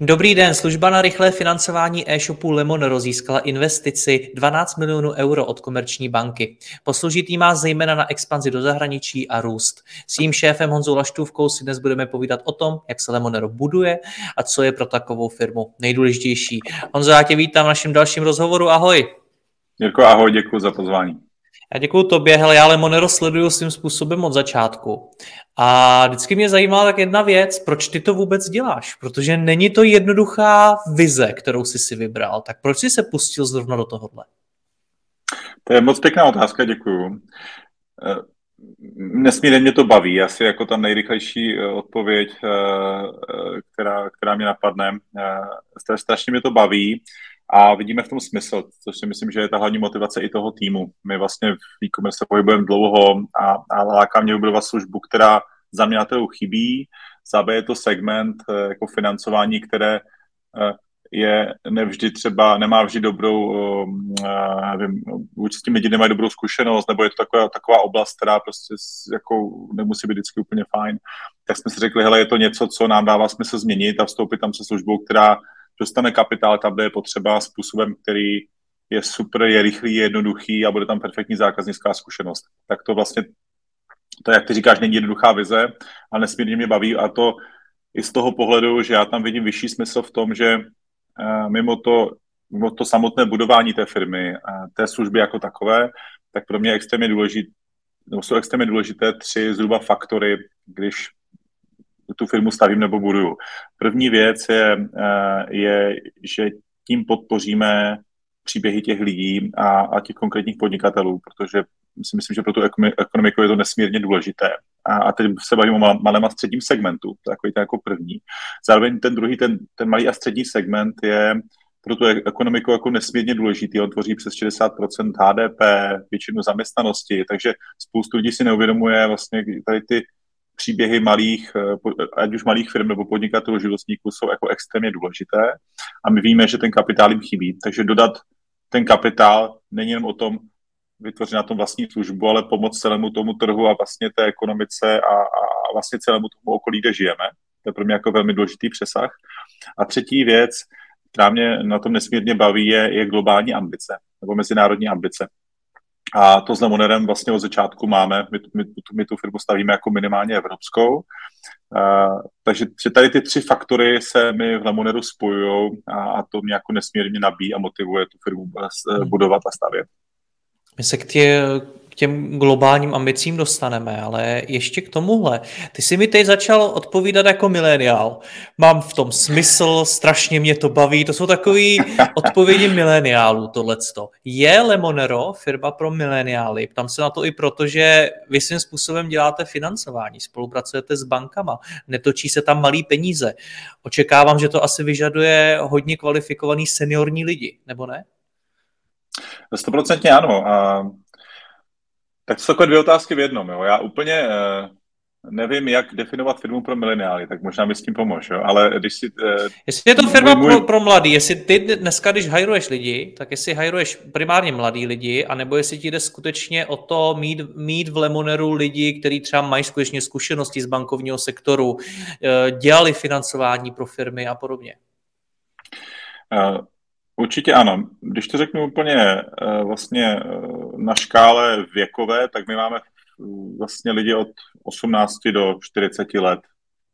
Dobrý den, služba na rychlé financování e-shopu Lemon získala investici 12 milionů euro od komerční banky. Posloužit jí má zejména na expanzi do zahraničí a růst. S jím šéfem Honzou Laštůvkou si dnes budeme povídat o tom, jak se Lemonero buduje a co je pro takovou firmu nejdůležitější. Honzo, já tě vítám v našem dalším rozhovoru. Ahoj. Jirko, ahoj, děkuji za pozvání. Já děkuji tobě, hele, já Lemonero sleduju svým způsobem od začátku. A vždycky mě zajímala tak jedna věc, proč ty to vůbec děláš? Protože není to jednoduchá vize, kterou jsi si vybral. Tak proč jsi se pustil zrovna do tohohle? To je moc pěkná otázka, děkuju. Eh, nesmírně mě to baví, asi jako ta nejrychlejší eh, odpověď, eh, která, která mě napadne. Strašně mě to baví a vidíme v tom smysl, což si myslím, že je ta hlavní motivace i toho týmu. My vlastně v e-commerce se pohybujeme dlouho a, a láká mě vybudovat službu, která za mě na trhu chybí. Za je to segment eh, jako financování, které eh, je nevždy třeba, nemá vždy dobrou, uh, nevím, buď s tím lidi nemají dobrou zkušenost, nebo je to taková, taková oblast, která prostě jako nemusí být vždycky úplně fajn. Tak jsme si řekli, hele, je to něco, co nám dává smysl změnit a vstoupit tam se službou, která dostane kapitál tam, kde je potřeba způsobem, který je super, je rychlý, je jednoduchý a bude tam perfektní zákaznická zkušenost. Tak to vlastně, to jak ty říkáš, není jednoduchá vize a nesmírně mě baví a to i z toho pohledu, že já tam vidím vyšší smysl v tom, že uh, mimo to, mimo to samotné budování té firmy, té služby jako takové, tak pro mě je extrémně důležité, nebo jsou extrémně důležité tři zhruba faktory, když tu firmu stavím nebo buduju. První věc je, eh, je že tím podpoříme příběhy těch lidí a, a těch konkrétních podnikatelů, protože si myslím, že pro tu ekonomiku je to nesmírně důležité. A, a teď se bavím o malém a středním segmentu, takový ten jako první. Zároveň ten druhý, ten, ten malý a střední segment je pro tu ekonomiku jako nesmírně důležitý. On tvoří přes 60% HDP, většinu zaměstnanosti, takže spoustu lidí si neuvědomuje vlastně tady ty příběhy malých, eh, ať už malých firm nebo podnikatelů, živnostníků jsou jako extrémně důležité a my víme, že ten kapitál jim chybí. Takže dodat ten kapitál není jen o tom vytvořit na tom vlastní službu, ale pomoct celému tomu trhu a vlastně té ekonomice a, a vlastně celému tomu okolí, kde žijeme. To je pro mě jako velmi důležitý přesah. A třetí věc, která mě na tom nesmírně baví, je, je globální ambice nebo mezinárodní ambice. A to s Lemonerem vlastně od začátku máme. My, my, my tu firmu stavíme jako minimálně evropskou. Uh, takže tady ty tři faktory se mi v Lemoneru spojují a, a to mě jako nesmírně nabíjí a motivuje tu firmu hmm. budovat a stavět. My se k, tě, k těm globálním ambicím dostaneme, ale ještě k tomuhle. Ty jsi mi teď začal odpovídat jako mileniál. Mám v tom smysl, strašně mě to baví, to jsou takové odpovědi mileniálů, tohleto. Je Lemonero firma pro mileniály? Ptám se na to i proto, že vy svým způsobem děláte financování, spolupracujete s bankama, netočí se tam malý peníze. Očekávám, že to asi vyžaduje hodně kvalifikovaný seniorní lidi, nebo ne? Stoprocentně ano. A tak to jsou takové dvě otázky v jednom. Jo. Já úplně eh, nevím, jak definovat firmu pro mileniály, tak možná mi s tím pomož, jo. ale když si... Eh, jestli je to firma můj, můj... Pro, pro mladý, jestli ty dneska, když hajruješ lidi, tak jestli hajruješ primárně mladý lidi, anebo jestli ti jde skutečně o to mít, mít v Lemoneru lidi, kteří třeba mají skutečně zkušenosti z bankovního sektoru, eh, dělali financování pro firmy a podobně. Uh, Určitě ano. Když to řeknu úplně eh, vlastně eh, na škále věkové, tak my máme vlastně lidi od 18 do 40 let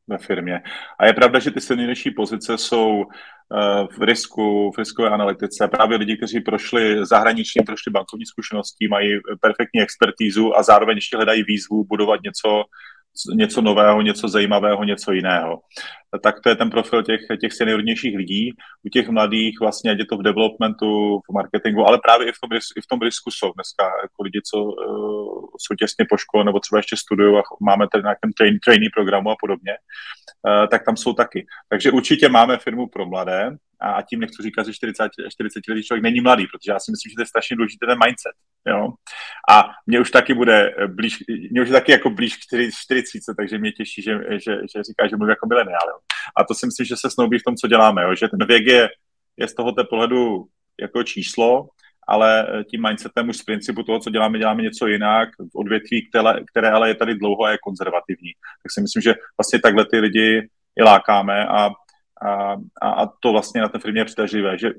ve firmě. A je pravda, že ty silnější pozice jsou eh, v risku, v riskové analytice. Právě lidi, kteří prošli zahraničním, prošli bankovní zkušeností, mají perfektní expertízu a zároveň ještě hledají výzvu budovat něco, něco nového, něco zajímavého, něco jiného. Tak to je ten profil těch, těch seniornějších lidí. U těch mladých vlastně, ať je to v developmentu, v marketingu, ale právě i v tom, i v tom risku jsou dneska jako lidi, co uh, jsou těsně po škole nebo třeba ještě studují a máme tady nějakém train, trainee programu a podobně, uh, tak tam jsou taky. Takže určitě máme firmu pro mladé, a tím nechci říkat, že 40, 40 letý člověk není mladý, protože já si myslím, že to je strašně důležité ten mindset. Jo? A mě už taky bude blíž, mě už taky jako blíž k 40, takže mě těší, že, že, že říká, že mluví jako mileniál. A to si myslím, že se snoubí v tom, co děláme, jo? že ten věk je, je z tohoto pohledu jako číslo, ale tím mindsetem už z principu toho, co děláme, děláme něco jinak v odvětví, které, které ale je tady dlouho a je konzervativní. Tak si myslím, že vlastně takhle ty lidi i lákáme a a, a to vlastně na té firmě je přitažlivé, že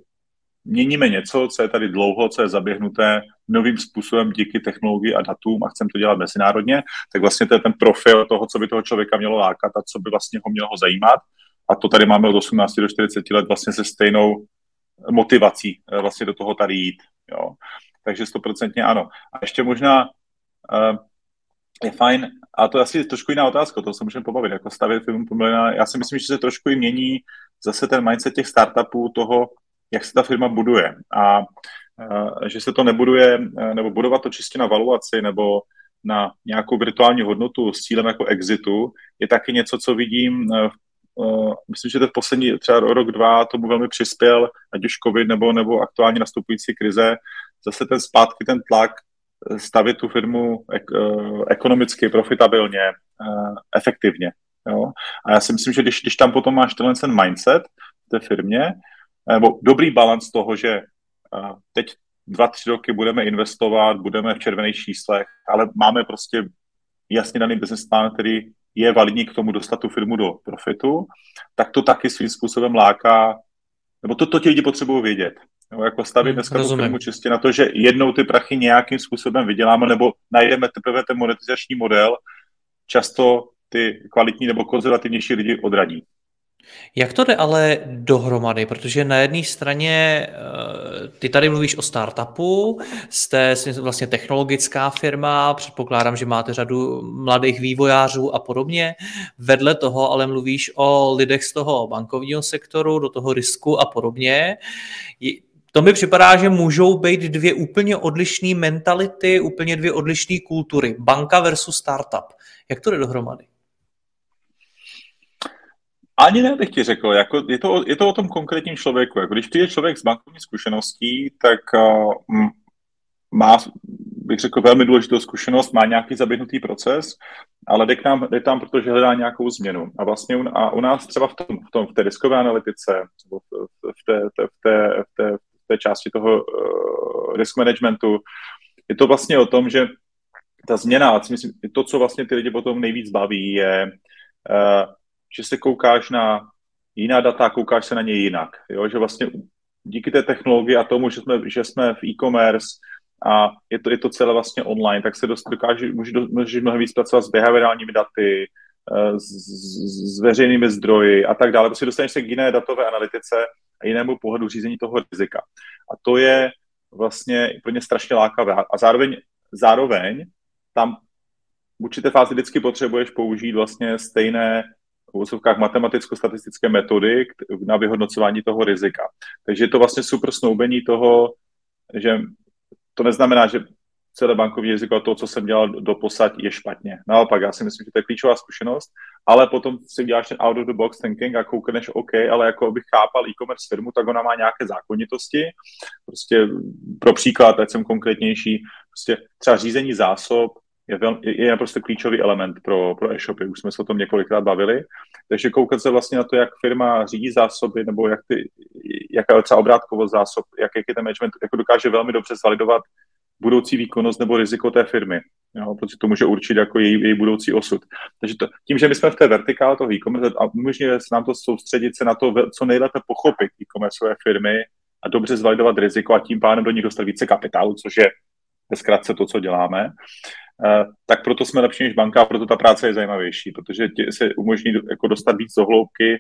měníme něco, co je tady dlouho, co je zaběhnuté novým způsobem díky technologii a datům a chceme to dělat mezinárodně, tak vlastně to je ten profil toho, co by toho člověka mělo lákat a co by vlastně ho mělo zajímat. A to tady máme od 18 do 40 let vlastně se stejnou motivací eh, vlastně do toho tady jít. Jo. Takže stoprocentně ano. A ještě možná uh, je fajn, a to je asi trošku jiná otázka, to se můžeme pobavit, jako stavět firmu poměrně. Já si myslím, že se trošku i mění zase ten mindset těch startupů toho, jak se ta firma buduje. A, a že se to nebuduje, nebo budovat to čistě na valuaci, nebo na nějakou virtuální hodnotu s cílem jako exitu, je taky něco, co vidím Uh, myslím, že to v poslední třeba rok, dva tomu velmi přispěl, ať už COVID nebo, nebo aktuálně nastupující krize, zase ten zpátky, ten tlak stavit tu firmu ek, eh, ekonomicky, profitabilně, eh, efektivně. Jo? A já si myslím, že když, když tam potom máš tenhle ten mindset v té firmě, nebo dobrý balans toho, že eh, teď dva, tři roky budeme investovat, budeme v červených číslech, ale máme prostě jasně daný business plán, který je validní k tomu dostat tu firmu do profitu, tak to taky svým způsobem láká, nebo to, to ti lidi potřebují vědět. Jo, jako stavit hmm, dneska tu firmu čistě na to, že jednou ty prachy nějakým způsobem vyděláme, nebo najdeme teprve ten monetizační model, často ty kvalitní nebo konzervativnější lidi odradí. Jak to jde ale dohromady? Protože na jedné straně eh, ty tady mluvíš o startupu, jste vlastně technologická firma, předpokládám, že máte řadu mladých vývojářů a podobně. Vedle toho ale mluvíš o lidech z toho bankovního sektoru, do toho risku a podobně. To mi připadá, že můžou být dvě úplně odlišné mentality, úplně dvě odlišné kultury. Banka versus startup. Jak to jde dohromady? Ani ne bych ti řekl, jako je, to, je to o tom konkrétním člověku. Jako když přijde člověk s bankovní zkušeností, tak uh, má, bych řekl, velmi důležitou zkušenost, má nějaký zaběhnutý proces, ale jde, k nám, jde tam, protože hledá nějakou změnu. A vlastně u, a u nás třeba v, tom, v, tom, v té riskové analytice, v, v, té, v, té, v, té, té části toho uh, risk managementu. Je to vlastně o tom, že ta změna, myslím, to, co vlastně ty lidi potom nejvíc baví, je, uh, že se koukáš na jiná data, koukáš se na ně jinak. Jo? Že vlastně díky té technologii a tomu, že jsme, že jsme v e-commerce a je to, je to celé vlastně online, tak se dost, dokáže, můžeš, můžeš mnohem víc pracovat s behaviorálními daty, eh, s, veřejnými zdroji a tak dále. Prostě dostaneš se k jiné datové analytice a jinému pohledu řízení toho rizika. A to je vlastně pro ně strašně lákavé. A zároveň, zároveň tam v určité fázi vždycky potřebuješ použít vlastně stejné v úvozovkách matematicko-statistické metody na vyhodnocování toho rizika. Takže je to vlastně super snoubení toho, že to neznamená, že celé bankovní riziko a to, co jsem dělal do posať, je špatně. Naopak, já si myslím, že to je klíčová zkušenost, ale potom si děláš ten out of the box thinking a koukneš, OK, ale jako abych chápal e-commerce firmu, tak ona má nějaké zákonitosti. Prostě pro příklad, ať jsem konkrétnější, prostě třeba řízení zásob je, vel, je naprosto klíčový element pro, pro e-shopy. Už jsme se o tom několikrát bavili. Takže koukat se vlastně na to, jak firma řídí zásoby, nebo jak ty, jaká je třeba obrátkovost zásob, jak, jak je ten management, jako dokáže velmi dobře zvalidovat budoucí výkonnost nebo riziko té firmy, jo, protože to může určit jako její, její budoucí osud. Takže to, tím, že my jsme v té vertikále toho e-commerce a umožňuje se nám to soustředit se na to, co nejlépe pochopit e-commerceové firmy a dobře zvalidovat riziko a tím pádem do nich dostat více kapitálu, což je ve zkratce to, co děláme, eh, tak proto jsme lepší než banka a proto ta práce je zajímavější, protože se umožní jako dostat víc do hloubky,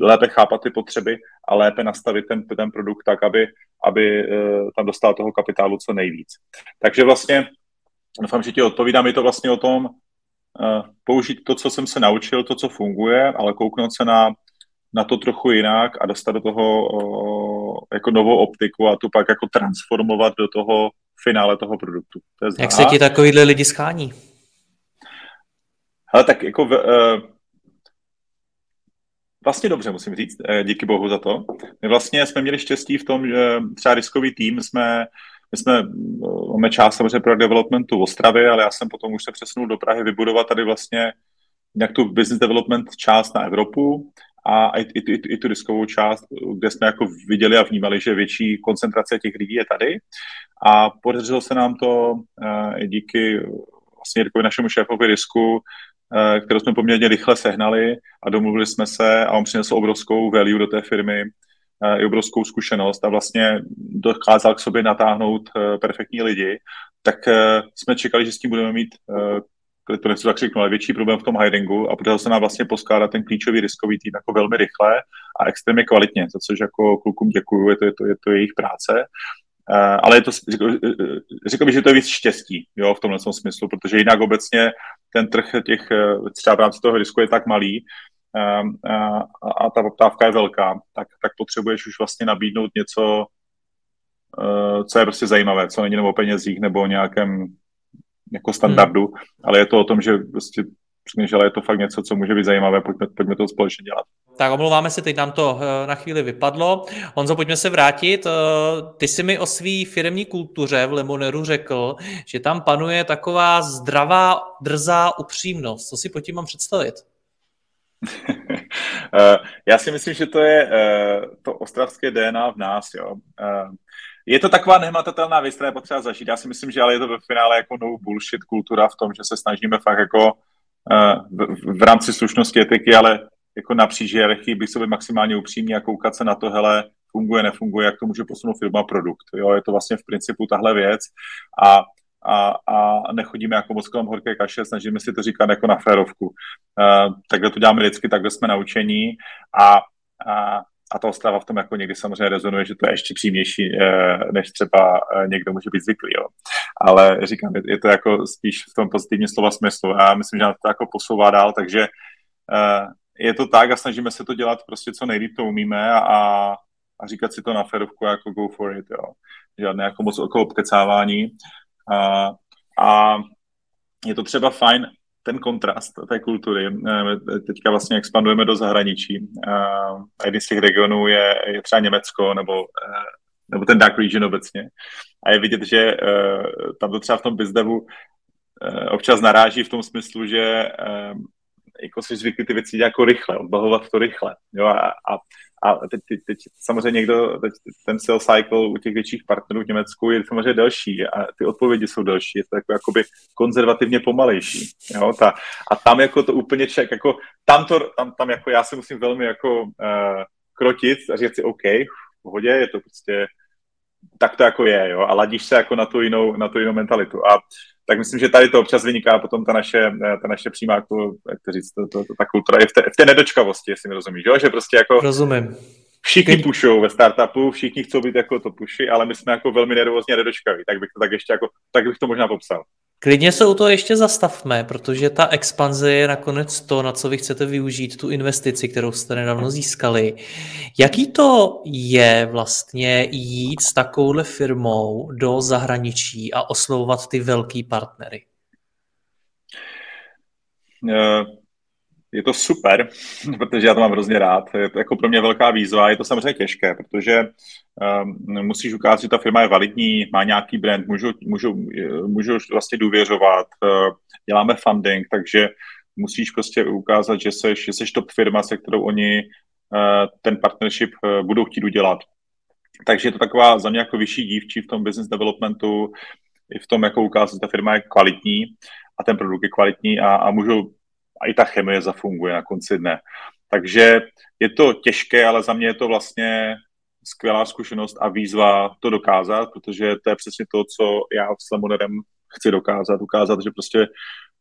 lépe chápat ty potřeby a lépe nastavit ten, ten produkt tak, aby, aby eh, tam dostal toho kapitálu co nejvíc. Takže vlastně, doufám, že ti odpovídám, je to vlastně o tom, použít to, co jsem se naučil, to, co funguje, ale kouknout se na, na to trochu jinak a dostat do toho jako novou optiku a tu pak jako transformovat do toho finále toho produktu. To je Jak se ti takovýhle lidi schání? Ale tak jako v, vlastně dobře, musím říct, uh, díky bohu za to. My vlastně jsme měli štěstí v tom, že třeba riskový tým jsme, my jsme, uh, máme část samozřejmě pro developmentu v Ostravě, ale já jsem potom už se přesunul do Prahy vybudovat tady vlastně nějak tu business development část na Evropu a i, i, i, i tu riskovou část, kde jsme jako viděli a vnímali, že větší koncentrace těch lidí je tady. A podařilo se nám to uh, díky vlastně Jirkovi našemu šéfovi risku, kterou jsme poměrně rychle sehnali a domluvili jsme se a on přinesl obrovskou value do té firmy, uh, i obrovskou zkušenost a vlastně dokázal k sobě natáhnout uh, perfektní lidi, tak jsme čekali, že s tím budeme mít to nechci tak řeknu, ale větší problém v tom hiringu a podařilo se nám vlastně poskládat ten klíčový riskový tým jako velmi rychle a extrémně kvalitně, za což jako klukům děkuju, je to, je to, je to jejich práce. Ale je to, řekl, řekl bych, že to je víc štěstí jo, v tomhle smyslu, protože jinak obecně ten trh těch, třeba v rámci toho risku je tak malý, uh, uh, a ta poptávka je velká, tak, tak potřebuješ už vlastně nabídnout něco, co je prostě zajímavé, co není jenom o penězích nebo o nějakém jako standardu, hmm. ale je to o tom, že prostě ale je to fakt něco, co může být zajímavé, pojďme, pojďme to společně dělat. Tak omlouváme se, teď nám to eh, na chvíli vypadlo. Honzo, pojďme se vrátit. Eh, ty jsi mi o své firmní kultuře v Lemoneru řekl, že tam panuje taková zdravá, drzá upřímnost. Co si po tím mám představit? Eh, já si myslím, že to je to ostravské DNA v nás. Jo je to taková nehmatatelná věc, která je potřeba zažít. Já si myslím, že ale je to ve finále jako no bullshit kultura v tom, že se snažíme fakt jako v, v rámci slušnosti etiky, ale jako napříč hierarchii bych sobě maximálně upřímně a koukat se na to, hele, funguje, nefunguje, jak to může posunout firma produkt. Jo, je to vlastně v principu tahle věc a, a, a nechodíme jako moc kolem horké kaše, snažíme si to říkat jako na férovku. Uh, takhle to děláme vždycky, takhle jsme naučení a, a a ta Ostrava v tom jako někdy samozřejmě rezonuje, že to je ještě přímější, eh, než třeba eh, někdo může být zvyklý. Jo. Ale říkám, je to jako spíš v tom pozitivním slova smyslu já myslím, že to jako posouvá dál, takže je to tak a snažíme se to dělat prostě co nejlíp to umíme a, a říkat si to na ferovku jako go for it, jo. Žádné jako moc okolo obkecávání. A, a je to třeba fajn ten kontrast té kultury. Eh, teďka vlastně expandujeme do zahraničí. A jedný z těch regionů je, je třeba Německo nebo, eh, nebo ten dark region obecně. A je vidět, že eh, tam to třeba v tom bizdevu občas naráží v tom smyslu, že jako si zvykli ty věci jako rychle, odbahovat to rychle. Jo? A, a a teď, teď, teď samozřejmě někdo, teď ten sales cycle u těch větších partnerů v Německu je samozřejmě delší a ty odpovědi jsou delší, je to jako, jakoby konzervativně pomalejší. Jo? Ta, a tam jako to úplně ček, jako tam, to, tam, tam jako já se musím velmi jako uh, krotit a říct si OK, v pohodě, je to prostě tak to jako je, jo, a ladíš se jako na tu jinou, na tu jinou mentalitu. A tak myslím, že tady to občas vyniká potom ta naše, eh, ta naše přímá, jak to říct, to, to, to, ta kultura je v té, v té nedočkavosti, jestli mi rozumíš, jo? že prostě jako Rozumím. Všichni Ty... pušou ve startupu, všichni chcou být jako to puši, ale my jsme jako velmi nervózně nedočkaví, tak bych to tak ještě jako, tak bych to možná popsal. Klidně se u toho ještě zastavme, protože ta expanze je nakonec to, na co vy chcete využít tu investici, kterou jste nedávno získali. Jaký to je vlastně jít s takovouhle firmou do zahraničí a oslovovat ty velký partnery? Eh, je to super, protože já to mám hrozně rád. Je to jako pro mě velká výzva, je to samozřejmě těžké, protože um, musíš ukázat, že ta firma je validní, má nějaký brand, můžu, můžu, můžu vlastně důvěřovat, uh, děláme funding, takže musíš prostě ukázat, že jsi, že jsi top firma, se kterou oni uh, ten partnership uh, budou chtít udělat. Takže je to taková za mě jako vyšší dívčí v tom business developmentu, i v tom, jako ukázat, že ta firma je kvalitní a ten produkt je kvalitní a, a můžu a i ta chemie zafunguje na konci dne. Takže je to těžké, ale za mě je to vlastně skvělá zkušenost a výzva to dokázat, protože to je přesně to, co já s Lemonerem chci dokázat. Ukázat, že prostě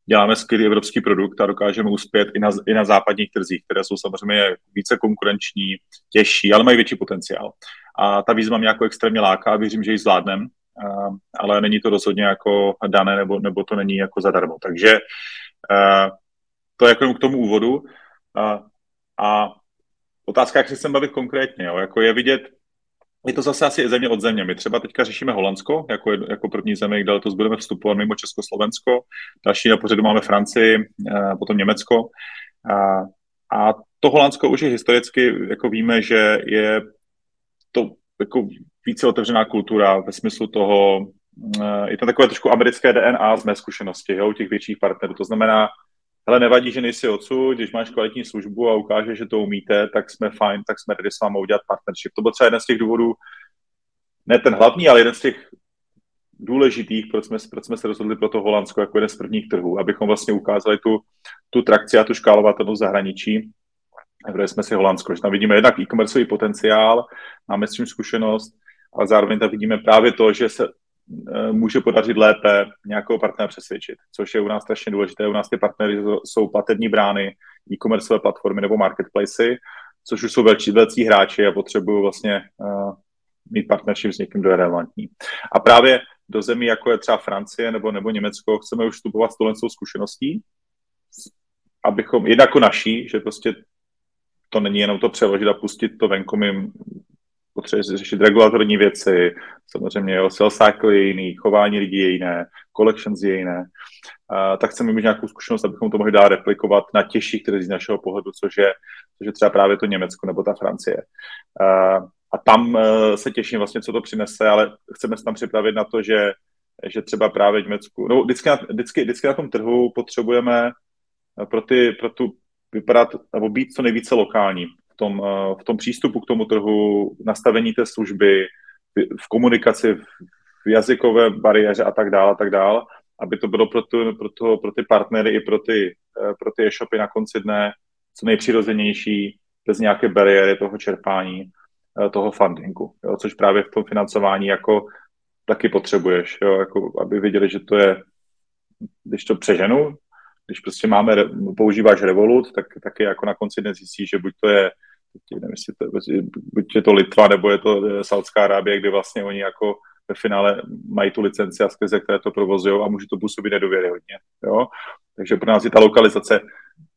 děláme skvělý evropský produkt a dokážeme uspět i na, i na západních trzích, které jsou samozřejmě více konkurenční, těžší, ale mají větší potenciál. A ta výzva mě jako extrémně láká a věřím, že ji zvládnem, ale není to rozhodně jako dané, nebo, nebo to není jako zadarmo. Takže To je jako k tomu úvodu. A otázka, jak se chcem bavit konkrétně, jo? jako je vidět, je to zase asi země od země. My třeba teďka řešíme Holandsko jako, jako první země, kde letos budeme vstupovat mimo Československo. Další na pořadu máme Francii, potom Německo. A, a to Holandsko už je historicky, jako víme, že je to jako více otevřená kultura ve smyslu toho, je to takové trošku americké DNA z mé zkušenosti, jo, těch větších partnerů. To znamená, hele, nevadí, že nejsi odsud, když máš kvalitní službu a ukáže, že to umíte, tak jsme fajn, tak jsme tady s vámi udělat partnership. To byl třeba jeden z těch důvodů, ne ten hlavní, ale jeden z těch důležitých, proč jsme, proč jsme se rozhodli pro to Holandsko jako jeden z prvních trhů, abychom vlastně ukázali tu, tu trakci a tu škálovatelnost zahraničí. Vybrali jsme si Holandsko, že tam vidíme jednak e-commerceový potenciál, máme s tím zkušenost, ale zároveň tam vidíme právě to, že se může podařit lépe nějakého partnera přesvědčit, což je u nás strašně důležité. U nás ty partnery jsou platební brány, e-commerceové platformy nebo marketplacy, což už jsou velcí, velcí hráči a potřebují vlastně uh, mít partnership s někým, kdo je relevantní. A právě do zemí, jako je třeba Francie nebo, nebo Německo, chceme už vstupovat s tohle zkušeností, abychom, jednak jako naší, že prostě to není jenom to přeložit a pustit to venku, my potřebuje řešit regulatorní věci, samozřejmě jo, sales cycle je jiný, chování lidí je jiné, collections je jiné, uh, tak chceme mít nějakou zkušenost, abychom to mohli dál replikovat na těžších trzích z našeho pohledu, což je, což je třeba právě to Německo nebo ta Francie. Uh, a tam uh, se těším vlastně, co to přinese, ale chceme se tam připravit na to, že, že třeba právě v Německu, no vždycky na, vždycky, vždycky na tom trhu potřebujeme pro, ty, pro tu vypadat nebo být co nejvíce lokální tom, eh, v tom přístupu k tomu trhu, nastavení té služby, v komunikaci, v jazykové bariéře a tak dále, a tak dále, aby to bylo pro, tu, pro, to, pro ty partnery i pro ty, eh, pro ty e-shopy na konci dne co nejpřirozenější, bez nějaké bariéry toho čerpání, eh, toho fundingu, jo, což právě v tom financování jako taky potřebuješ, jo, jako aby viděli, že to je, když to přeženu, když prostě máme, používáš Revolut, tak taky jako na konci dne zjistíš, že buď to je nevím, jestli to, buď je to Litva, nebo je to eh, Saudská Arábie, kde vlastně oni jako ve finále mají tu licenci a skrze které to provozují a může to působit hodně. Jo? Takže pro nás je ta lokalizace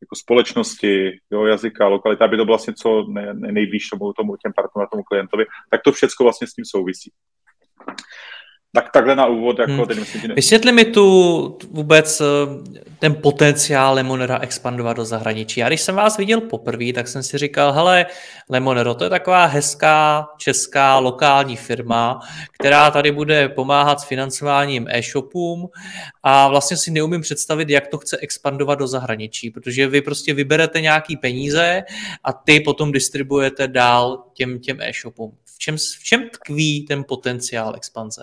jako společnosti, jo, jazyka, lokalita, aby to bylo vlastně co nej, nejblíž tomu, tomu těm partnerům tomu klientovi, tak to všechno vlastně s tím souvisí. Tak takhle na úvod, jako hmm. teď myslím, ne... Vysvětli mi tu vůbec eh, ten potenciál Lemonera expandovat do zahraničí. Já když jsem vás viděl poprvé, tak jsem si říkal, hele, Lemonero, to je taková hezká česká lokální firma, která tady bude pomáhat s financováním e-shopům a vlastně si neumím představit, jak to chce expandovat do zahraničí, protože vy prostě vyberete nějaký peníze a ty potom distribuujete dál těm, těm e-shopům. V čem, v čem tkví ten potenciál expanze?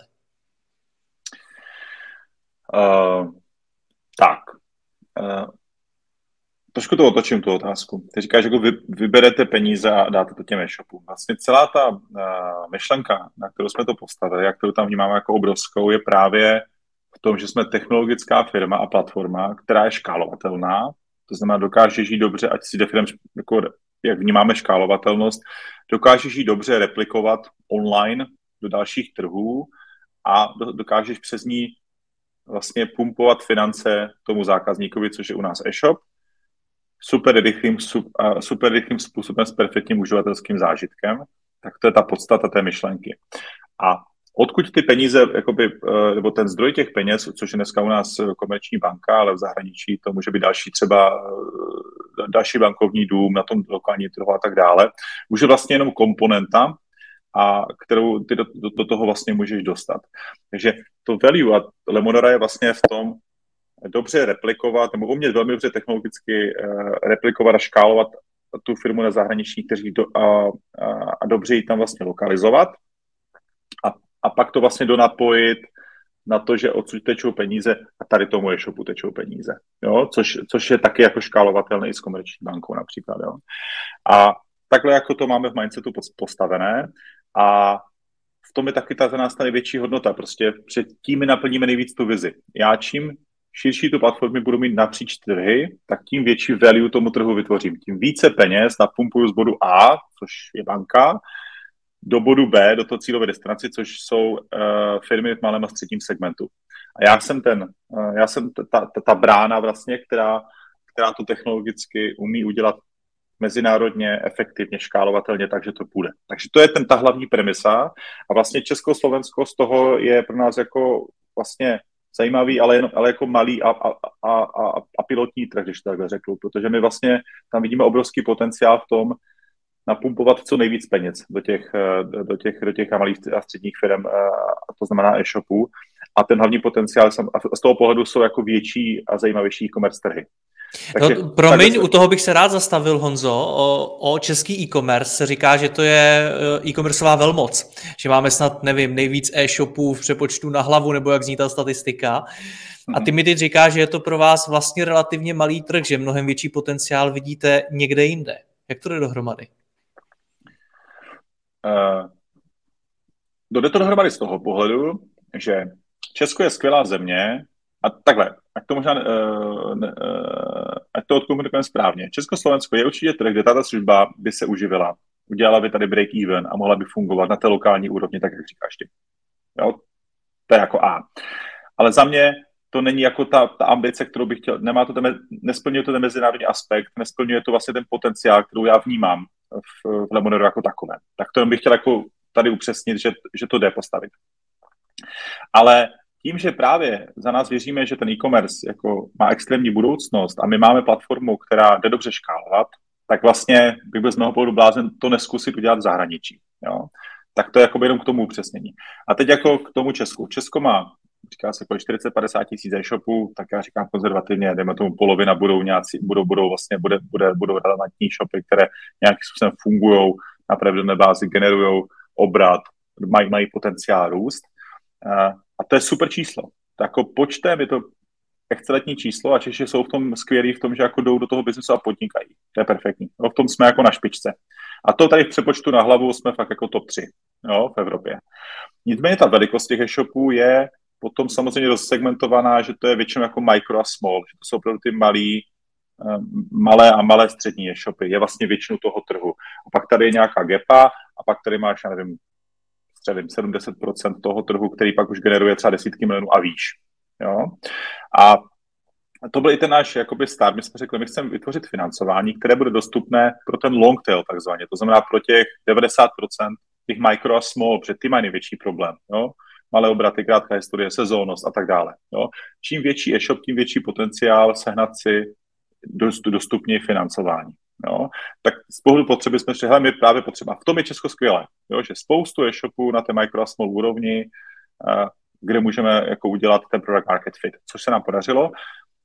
Uh, tak. Uh, trošku to otočím, tu otázku. Ty říkáš, že jako vy, vyberete peníze a dáte to těm e-shopům. Vlastně celá ta uh, myšlenka, na kterou jsme to postavili a kterou tam vnímáme jako obrovskou, je právě v tom, že jsme technologická firma a platforma, která je škálovatelná, to znamená, dokáže žít dobře, ať si definujeme, jako, jak vnímáme škálovatelnost, dokáže žít dobře replikovat online do dalších trhů a dokážeš přes ní vlastně pumpovat finance tomu zákazníkovi, což je u nás e-shop, super rychlým, super rychlým způsobem s perfektním uživatelským zážitkem, tak to je ta podstata té myšlenky. A odkud ty peníze, jakoby, eh, nebo ten zdroj těch peněz, což je dneska u nás komerční banka, ale v zahraničí to může být další třeba eh, další bankovní dům na tom lokální trhu a tak dále, může vlastně jenom komponenta, a kterou ty do, do, do toho vlastně můžeš dostat. Takže to value a Lemonora je vlastně v tom dobře replikovat, nebo umět velmi dobře technologicky uh, replikovat a škálovat tu firmu na zahraničních trzích do, a, a, a dobře ji tam vlastně lokalizovat a, a pak to vlastně donapojit na to, že odsud tečou peníze a tady tomu e-shopu tečou peníze, jo? Což, což je taky jako škálovatelné i s komerční bankou například. Jo? A takhle jako to máme v mindsetu postavené a v tom je taky ta za nás ta největší hodnota. Prostě před tím naplníme nejvíc tu vizi. Já čím širší tu platformy budu mít napříč trhy, tak tím větší value tomu trhu vytvořím. Tím více peněz napumpuju z bodu A, což je banka, do bodu B, do toho cílové destinace, což jsou uh, firmy v malém a středním segmentu. A já jsem ten, uh, já jsem ta, ta, ta brána vlastně, která, která to technologicky umí udělat mezinárodně, efektivně, škálovatelně, takže to půjde. Takže to je ten ta hlavní premisa a vlastně Československo z toho je pro nás jako vlastně zajímavý, ale, jen, ale jako malý a, a, a, a, a pilotní trh, když to takhle řeknu, protože my vlastně tam vidíme obrovský potenciál v tom, napumpovat co nejvíc peněz do těch, do těch, do těch malých a středních firm, a to znamená e-shopů. A ten hlavní potenciál z toho pohledu jsou jako větší a zajímavější e-commerce trhy. Takže, no, promiň, u toho bych se rád zastavil, Honzo. O, o český e-commerce se říká, že to je e, e-commerceová velmoc. Že máme snad, nevím, nejvíc e-shopů v přepočtu na hlavu, nebo jak zní ta statistika. A ty mi teď říkáš, že je to pro vás vlastně relativně malý trh, že mnohem větší potenciál vidíte někde jinde. Jak to jde dohromady? Uh, jde to dohromady z toho pohledu, že Česko je skvělá země, a takhle, ať to možná, uh, uh, ať to odkomunikujeme správně. Československo je určitě trh, kde tato služba by se uživila, udělala by tady break even a mohla by fungovat na té lokální úrovni, tak jak říkáš ty. Jo? To je jako A. Ale za mě to není jako ta, ta ambice, kterou bych chtěl, nemá to ten, nesplňuje to ten mezinárodní aspekt, nesplňuje to vlastně ten potenciál, kterou já vnímám v, v Lemoneru jako takovém. Tak to bych chtěl jako tady upřesnit, že, že to jde postavit. Ale tím, že právě za nás věříme, že ten e-commerce jako má extrémní budoucnost a my máme platformu, která jde dobře škálovat, tak vlastně bych byl z mého pohledu blázen to neskusit udělat v zahraničí. Jo? Tak to je jako jenom k tomu upřesnění. A teď jako k tomu Česku. Česko má říká se jako 40-50 tisíc e-shopů, tak já říkám konzervativně, dejme tomu polovina budou nějací, budou, budou vlastně, bude, bude, budou relevantní shopy, které nějakým způsobem fungují na pravidelné bázi, generují obrat, mají, mají potenciál růst. A to je super číslo. To jako počtem je to excelentní číslo a Češi jsou v tom skvělí v tom, že jako jdou do toho biznesu a podnikají. To je perfektní. No, v tom jsme jako na špičce. A to tady v přepočtu na hlavu jsme fakt jako top 3 jo, v Evropě. Nicméně ta velikost těch e-shopů je potom samozřejmě rozsegmentovaná, že to je většinou jako micro a small, že to jsou opravdu ty malý, eh, malé a malé střední e-shopy, je vlastně většinu toho trhu. A pak tady je nějaká gepa a pak tady máš, já nevím, střelím 70% toho trhu, který pak už generuje třeba desítky milionů a výš. Jo? A to byl i ten náš jakoby start. My jsme řekli, my chceme vytvořit financování, které bude dostupné pro ten long tail takzvaně, to znamená pro těch 90% těch micro a small, protože ty mají největší problém. Jo? malé obraty, krátká historie, sezónnost a tak dále. Jo. Čím větší e-shop, tím větší potenciál sehnat si dostupně financování. Jo. Tak z pohledu potřeby jsme řekli, my právě potřeba. V tom je Česko skvělé, jo, že spoustu e-shopů na té micro a small úrovni, uh, kde můžeme jako udělat ten product market fit, což se nám podařilo.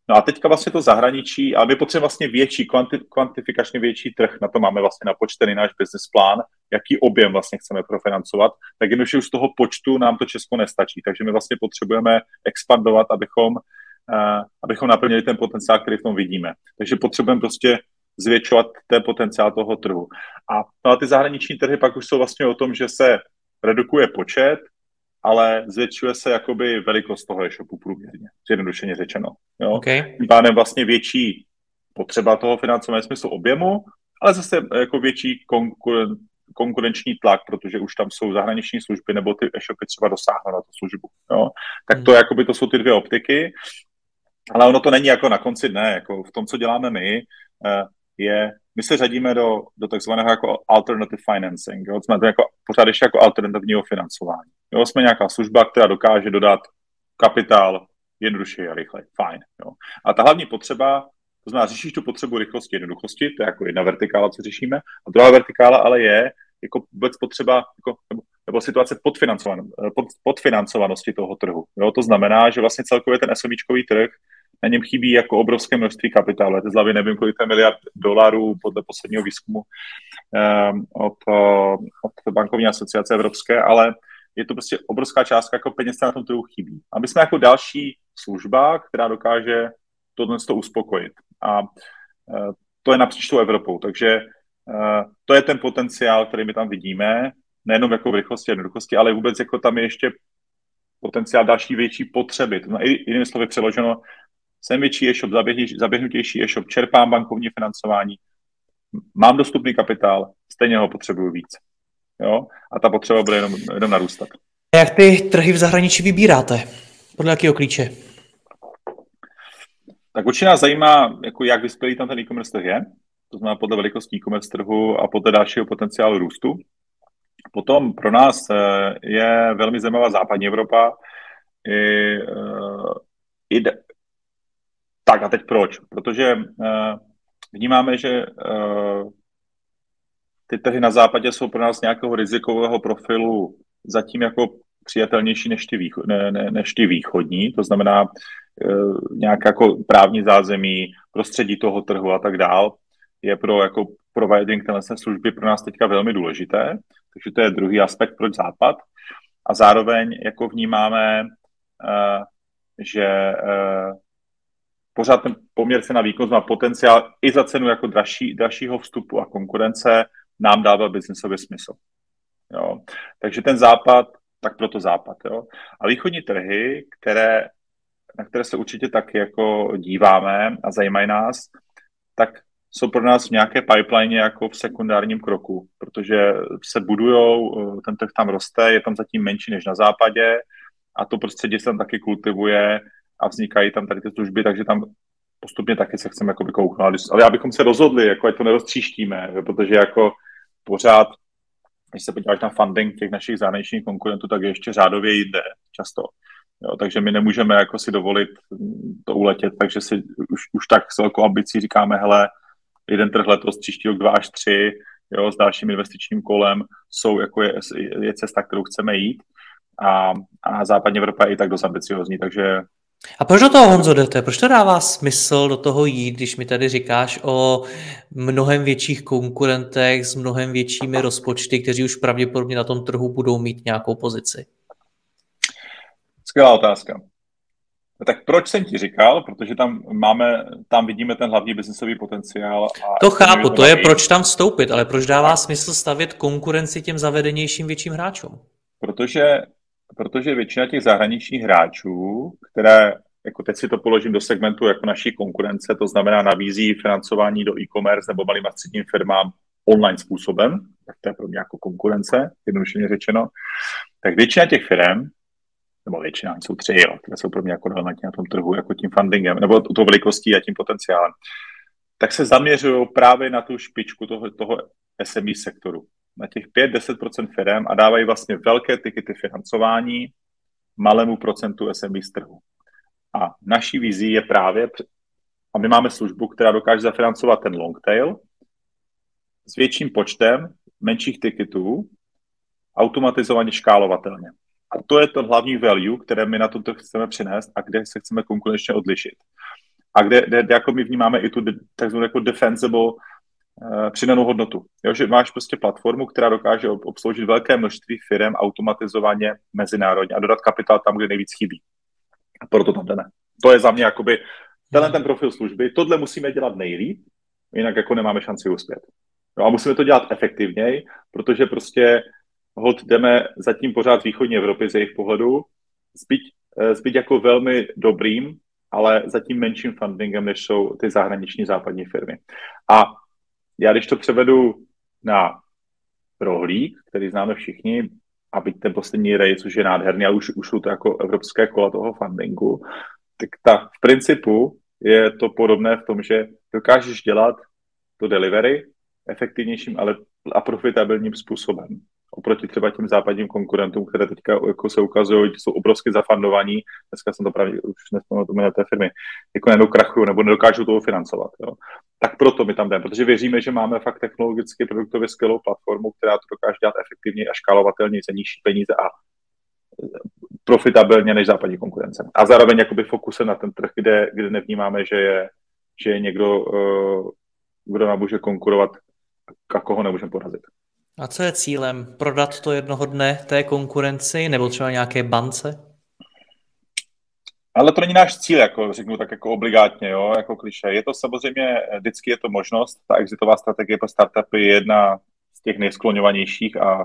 No a teďka vlastně to zahraničí, a my potřebujeme vlastně větší, kvanti, kvantifikačně větší trh, na to máme vlastně napočtený náš business plán, jaký objem vlastně chceme profinancovat, tak jen už z toho počtu nám to Česko nestačí, takže my vlastně potřebujeme expandovat, abychom, uh, abychom naplnili ten potenciál, který v tom vidíme. Takže potřebujeme prostě zvětšovat ten potenciál toho trhu. A, no a ty zahraniční trhy pak už jsou vlastně o tom, že se redukuje počet, ale zvětšuje se jakoby velikost toho e-shopu průměrně, zjednodušeně řečeno. Jo? Okay. Tím pádem vlastně větší potřeba toho financování smyslu objemu, ale zase jako větší konkuren, konkurenční tlak, protože už tam jsou zahraniční služby nebo ty e-shopy třeba dosáhnou na tu službu. Jo? Tak to, hmm. jakoby, to jsou ty dvě optiky, ale ono to není jako na konci dne, jako v tom, co děláme my, eh, je, my se řadíme do, do takzvaného jako alternative financing, jo? jsme to jako, pořád ještě jako alternativního financování. Jo? Jsme nějaká služba, která dokáže dodat kapitál jednoduše a rychle. Fajn. Jo? A ta hlavní potřeba, to znamená, řešíš tu potřebu rychlosti, jednoduchosti, to je jako jedna vertikála, co řešíme, a druhá vertikála ale je jako vůbec potřeba, jako, nebo, nebo situace podfinancovan, pod, podfinancovanosti toho trhu. Jo? To znamená, že vlastně celkově ten SMIčkový trh na něm chybí jako obrovské množství kapitálu. Já z hlavy nevím, kolik je miliard dolarů podle posledního výzkumu um, od, uh, od bankovní asociace evropské, ale je to prostě obrovská částka jako peněz na tom trhu chybí. A my jsme jako další služba, která dokáže tohle to uspokojit. A uh, to je napříč tou Evropou. Takže uh, to je ten potenciál, který my tam vidíme, nejenom jako v rychlosti a jednoduchosti, ale vůbec jako tam je ještě potenciál další větší potřeby. To znamená, jinými slovy přeloženo, jsem větší e-shop, zaběhnutější e-shop, čerpám bankovní financování, mám dostupný kapitál, stejně ho potřebuju víc. jo, a ta potřeba bude jenom, jenom narůstat. Jak ty trhy v zahraničí vybíráte? Podle jakého klíče? Tak určitě nás zajímá, jako jak vyspělý tam ten e-commerce trh je, to znamená podle velikosti e-commerce trhu a podle dalšího potenciálu růstu. Potom pro nás eh, je velmi zajímavá západní Evropa. I, eh, i, tak a teď proč? Protože eh, vnímáme, že ty trhy na západě jsou pro nás nějakého rizikového profilu zatím jako přijatelnější než ty, východ, ne, ne, než ty východní, to znamená e, nějaké jako právní zázemí, prostředí toho trhu a tak dál, je pro jako providing tenhle služby pro nás teďka velmi důležité, takže to je druhý aspekt proč západ. A zároveň jako vnímáme, e, že e, pořád ten poměr cena výkon má potenciál i za cenu jako dražší, dražšího vstupu a konkurence nám dává biznesový smysl. Jo. Takže ten západ, tak proto západ. Jo. A východní trhy, které, na které se určitě taky jako díváme a zajímají nás, tak jsou pro nás v nějaké pipeline jako v sekundárním kroku, protože se budujou, ten trh tam roste, je tam zatím menší než na západě a to prostředí se tam taky kultivuje a vznikají tam tady ty služby, takže tam postupně taky se chceme jako kouknout. Ale abychom se rozhodli, jako ať to neroztříštíme, protože jako pořád, když se podíváš na funding těch našich zahraničních konkurentů, tak je ještě řádově jinde často. Jo, takže my nemůžeme jako si dovolit to uletět, takže si už, už tak s velkou ambicí říkáme, hele, jeden trh letos, příští rok dva až tři, jo, s dalším investičním kolem jsou jako je, je cesta, kterou chceme jít a, a západní Evropa je i tak dost ambiciozní, takže a proč do toho, Honzo, jdete? Proč to dává smysl do toho jít, když mi tady říkáš o mnohem větších konkurentech s mnohem většími rozpočty, kteří už pravděpodobně na tom trhu budou mít nějakou pozici? Skvělá otázka. Tak proč jsem ti říkal? Protože tam máme, tam vidíme ten hlavní biznesový potenciál. A to chápu, to je proč tam vstoupit, ale proč dává smysl stavět konkurenci těm zavedenějším větším hráčům? Protože protože většina těch zahraničních hráčů, které, jako teď si to položím do segmentu jako naší konkurence, to znamená nabízí financování do e-commerce nebo malým a středním firmám online způsobem, tak to je pro mě jako konkurence, jednoduše řečeno, tak většina těch firm, nebo většina, jsou tři, jo, které jsou pro mě jako relevantní na tom trhu, jako tím fundingem, nebo tou velikostí a tím potenciálem, tak se zaměřují právě na tu špičku toho, toho SME sektoru na těch 5-10% firm a dávají vlastně velké tikety financování malému procentu SMB z trhu. A naší vizí je právě, a my máme službu, která dokáže zafinancovat ten long tail s větším počtem menších tiketů, automatizovaně škálovatelně. A to je ten hlavní value, které my na to chceme přinést a kde se chceme konkurenčně odlišit. A kde, kde, kde jako my vnímáme i tu takzvanou jako defensible přidanou hodnotu. Jo, že máš prostě platformu, která dokáže obsloužit velké množství firm automatizovaně mezinárodně a dodat kapitál tam, kde nejvíc chybí. A proto tam jdeme. To je za mě jakoby tenhle ten profil služby. Tohle musíme dělat nejlíp, jinak jako nemáme šanci uspět. No a musíme to dělat efektivněji, protože prostě hod jdeme zatím pořád z východní Evropy z jejich pohledu, zbyť, eh, zbyt jako velmi dobrým, ale zatím menším fundingem, než jsou ty zahraniční západní firmy. A já když to převedu na rohlík, který známe všichni, a byť ten poslední rej, což je nádherný, a už, jsou to jako evropské kola toho fundingu, tak ta, v principu je to podobné v tom, že dokážeš dělat to delivery efektivnějším ale a profitabilním způsobem oproti třeba těm západním konkurentům, které teďka jako se ukazují, že jsou obrovsky zafandovaní, dneska jsem to právě už nespomněl té firmy, jako najednou nebo nedokážou toho financovat. Jo. Tak proto my tam jdeme, protože věříme, že máme fakt technologicky produktově skvělou platformu, která to dokáže dělat efektivně a škálovatelně za nižší peníze a profitabilně než západní konkurence. A zároveň jakoby fokusem na ten trh, kde, kde nevnímáme, že je, že je někdo, uh, kdo nám může konkurovat a koho nemůžeme porazit. A co je cílem? Prodat to jednoho dne té konkurenci nebo třeba nějaké bance? Ale to není náš cíl, jako řeknu tak jako obligátně, jo, jako kliše. Je to samozřejmě, vždycky je to možnost, ta exitová strategie pro startupy je jedna z těch nejskloňovanějších a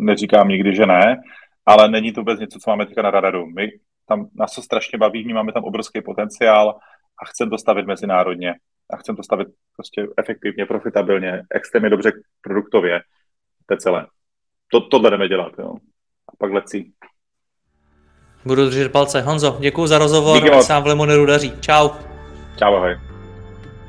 neříkám nikdy, že ne, ale není to vůbec něco, co máme teďka na radaru. My tam nás to strašně baví, my máme tam obrovský potenciál a chceme to stavit mezinárodně a chceme to stavit prostě efektivně, profitabilně, extrémně dobře produktově to je celé. to, tohle jdeme dělat, jo. A pak lecí. Budu držet palce. Honzo, děkuji za rozhovor, ať se vám v Lemoneru daří. Čau. Čau, ahoj.